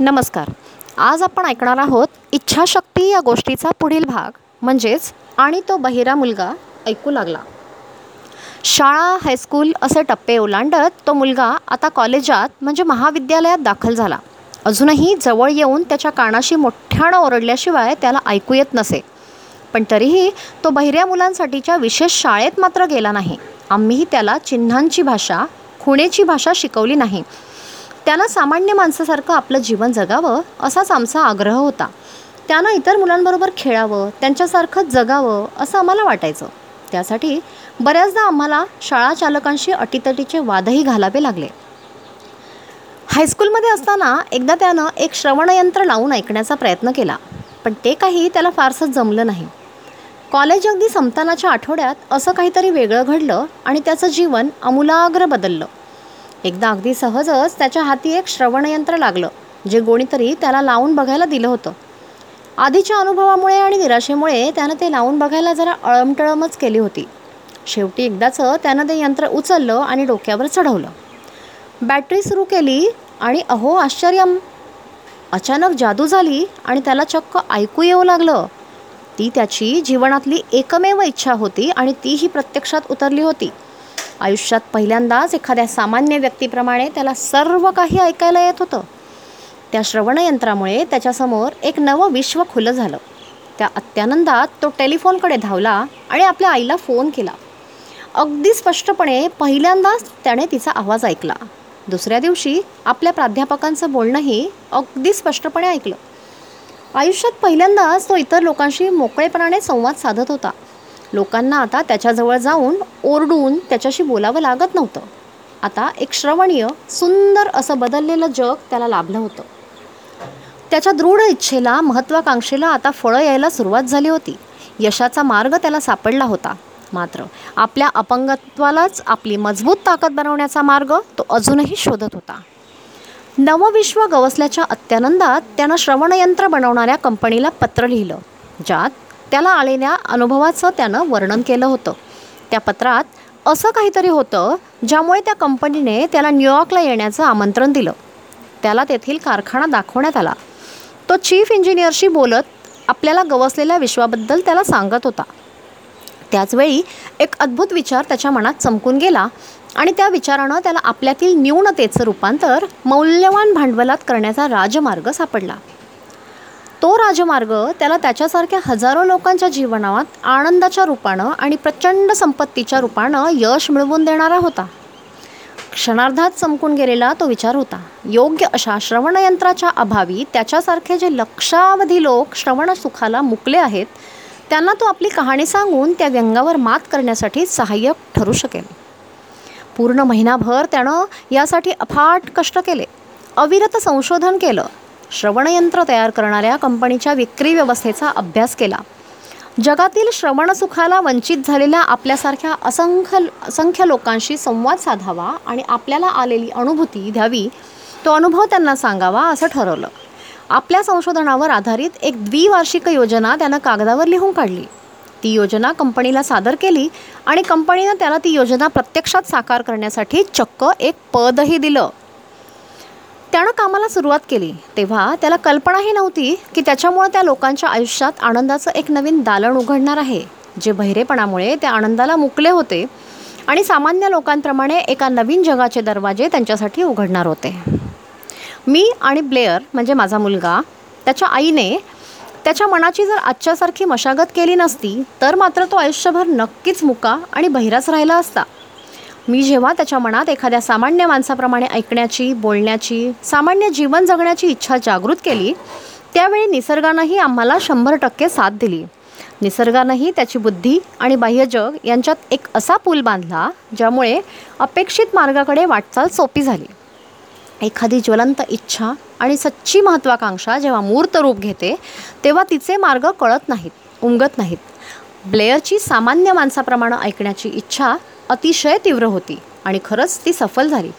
नमस्कार. आज आपण ऐकणार आहोत इच्छाशक्ती या गोष्टीचा पुढील भाग म्हणजेच आणि तो बहिरा मुलगा ऐकू लागला. शाळा हायस्कूल असे टप्पे ओलांडत तो मुलगा आता कॉलेजात म्हणजे महाविद्यालयात दाखल झाला. अजूनही जवळ येऊन त्याच्या कानाशी मोठ्यानं ओरडल्याशिवाय त्याला ऐकू येत नसे. पण तरीही तो बहिऱ्या मुलांसाठीच्या विशेष शाळेत मात्र गेला नाही. आम्हीही त्याला चिन्हांची भाषा खुणेची भाषा शिकवली नाही. त्यानं सामान्य माणसासारखं आपलं जीवन जगावं असाच आमचा आग्रह होता. त्यानं इतर मुलांबरोबर खेळावं त्यांच्यासारखं जगावं असं आम्हाला वाटायचं. त्यासाठी बऱ्याचदा आम्हाला शाळा चालकांशी अटीतटीचे वादही घालावे लागले. हायस्कूलमध्ये असताना एकदा त्यानं एक श्रवणयंत्र लावून ऐकण्याचा प्रयत्न केला पण ते काही त्याला फारसं जमलं नाही. कॉलेज अगदी संपतानाच्या आठवड्यात असं काहीतरी वेगळं घडलं आणि त्याचं जीवन अमूलाग्र बदललं. एकदा अगदी सहजच त्याच्या हाती एक श्रवणयंत्र लागलं जे कोणीतरी त्याला लावून बघायला दिलं होतं. आधीच्या अनुभवामुळे आणि निराशेमुळे त्यानं ते लावून बघायला जरा अळमटळमच केली होती. शेवटी एकदाचं त्यानं ते यंत्र उचललं आणि डोक्यावर चढवलं. बॅटरी सुरू केली आणि अहो आश्चर्यम! अचानक जादू झाली आणि त्याला चक्क ऐकू येऊ लागलं. ती त्याची जीवनातली एकमेव इच्छा होती आणि तीही प्रत्यक्षात उतरली होती. आयुष्यात पहिल्यांदाच एखाद्या सामान्य व्यक्तीप्रमाणे त्याला सर्व काही ऐकायला येत होतं. त्या श्रवणयंत्रामुळे त्याच्यासमोर एक नवं विश्व खुलं झालं. त्या अत्यानंदात तो टेलिफोनकडे धावला आणि आपल्या आईला फोन केला. अगदी स्पष्टपणे पहिल्यांदाच त्याने तिचा आवाज ऐकला. दुसऱ्या दिवशी आपल्या प्राध्यापकांचं बोलणंही अगदी स्पष्टपणे ऐकलं. आयुष्यात पहिल्यांदाच तो इतर लोकांशी मोकळेपणाने संवाद साधत होता. लोकांना आता त्याच्याजवळ जाऊन ओरडून त्याच्याशी बोलावं लागत नव्हतं. आता एक श्रवणीय सुंदर असं बदललेलं जग त्याला लाभलं होतं. त्याच्या दृढ इच्छेला महत्त्वाकांक्षेला आता फळं यायला सुरुवात झाली होती. यशाचा मार्ग त्याला सापडला होता. मात्र आपल्या अपंगत्वालाच आपली मजबूत ताकद बनवण्याचा मार्ग तो अजूनही शोधत होता. नवविश्व गवसल्याच्या अत्यानंदात त्यानं श्रवणयंत्र बनवणाऱ्या कंपनीला पत्र लिहिलं ज्यात त्याला आलेल्या अनुभवाचं त्यानं वर्णन केलं होतं. त्या पत्रात असं काहीतरी होतं ज्यामुळे त्या कंपनीने त्याला न्यूयॉर्कला येण्याचं आमंत्रण दिलं. त्याला तेथील कारखाना दाखवण्यात आला. तो चीफ इंजिनियरशी बोलत आपल्याला गवसलेल्या विश्वाबद्दल त्याला सांगत होता. त्याचवेळी एक अद्भुत विचार त्याच्या मनात चमकून गेला आणि त्या विचारानं त्याला आपल्यातील न्यूनतेचं रूपांतर मौल्यवान भांडवलात करण्याचा राजमार्ग सापडला. तो राजमार्ग त्याला त्याच्यासारख्या हजारो लोकांच्या जीवनात आनंदाच्या रूपानं आणि प्रचंड संपत्तीच्या रूपानं यश मिळवून देणारा होता. क्षणार्धात चमकून गेलेला तो विचार होता. योग्य अशा श्रवणयंत्राच्या अभावी त्याच्यासारखे जे लक्षावधी लोक श्रवण सुखाला मुकले आहेत त्यांना तो आपली कहाणी सांगून त्या व्यंगावर मात करण्यासाठी सहाय्यक ठरू शकेल. पूर्ण महिनाभर त्यानं यासाठी अफाट कष्ट केले. अविरत संशोधन केलं. श्रवणयंत्र तयार करणाऱ्या कंपनीच्या विक्री व्यवस्थेचा अभ्यास केला. जगातील श्रवणसुखाला वंचित झालेल्या आपल्यासारख्या असंख्य असंख्य लोकांशी संवाद साधावा आणि आपल्याला आलेली अनुभूती द्यावी तो अनुभव त्यांना सांगावा असं ठरवलं. आपल्या संशोधनावर आधारित एक द्विवार्षिक योजना त्यानं कागदावर लिहून काढली. ती योजना कंपनीला सादर केली आणि कंपनीनं त्याला ती योजना प्रत्यक्षात साकार करण्यासाठी चक्क एक पदही दिलं. त्यानं कामाला सुरुवात केली. तेव्हा त्याला कल्पनाही नव्हती की त्याच्यामुळे त्या लोकांच्या आयुष्यात आनंदाचं एक नवीन दालन उघडणार आहे. जे बहिरेपणामुळे त्या आनंदाला मुकले होते आणि सामान्य लोकांप्रमाणे एका नवीन जगाचे दरवाजे त्यांच्यासाठी उघडणार होते. मी आणि ब्लेअर म्हणजे माझा मुलगा त्याच्या आईने त्याच्या मनाची जर आजच्यासारखी मशागत केली नसती तर मात्र तो आयुष्यभर नक्कीच मुका आणि बहिराच राहिला असता. मी जेव्हा त्याच्या मनात एखाद्या सामान्य माणसाप्रमाणे ऐकण्याची बोलण्याची सामान्य जीवन जगण्याची इच्छा जागृत केली त्यावेळी निसर्गानंही आम्हाला शंभर टक्के साथ दिली. निसर्गानंही त्याची बुद्धी आणि बाह्य जग यांच्यात एक असा पूल बांधला ज्यामुळे अपेक्षित मार्गाकडे वाटचाल सोपी झाली. एखादी ज्वलंत इच्छा आणि सच्ची महत्त्वाकांक्षा जेव्हा मूर्त रूप घेते तेव्हा तिचे मार्ग कळत नाहीत उमगत नाहीत. ब्लेअरची सामान्य माणसाप्रमाणे ऐकण्याची इच्छा अतिशय तीव्र होती आणि खरंच ती सफल झाली.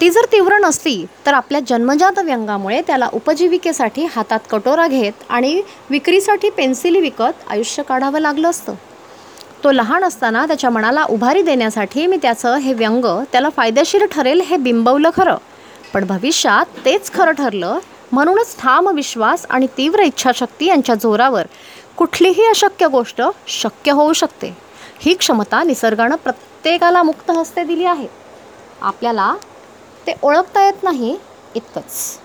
ती जर तीव्र नसती तर आपल्या जन्मजात व्यंगामुळे त्याला उपजीविकेसाठी हातात कटोरा घेत आणि विक्रीसाठी पेन्सिली विकत आयुष्य काढावं लागलं असतं. तो लहान असताना त्याच्या मनाला उभारी देण्यासाठी मी त्याचं हे व्यंग त्याला फायदेशीर ठरेल हे बिंबवलं खरं. पण भविष्यात तेच खरं ठरलं म्हणूनच ठाम विश्वास आणि तीव्र इच्छाशक्ती यांच्या जोरावर कुठलीही अशक्य गोष्ट शक्य होऊ शकते. ही क्षमता निसर्गानं प्रत्येकाला मुक्त हस्ते दिली आहे. आपल्याला ते ओळखता येत नाही इतकंच.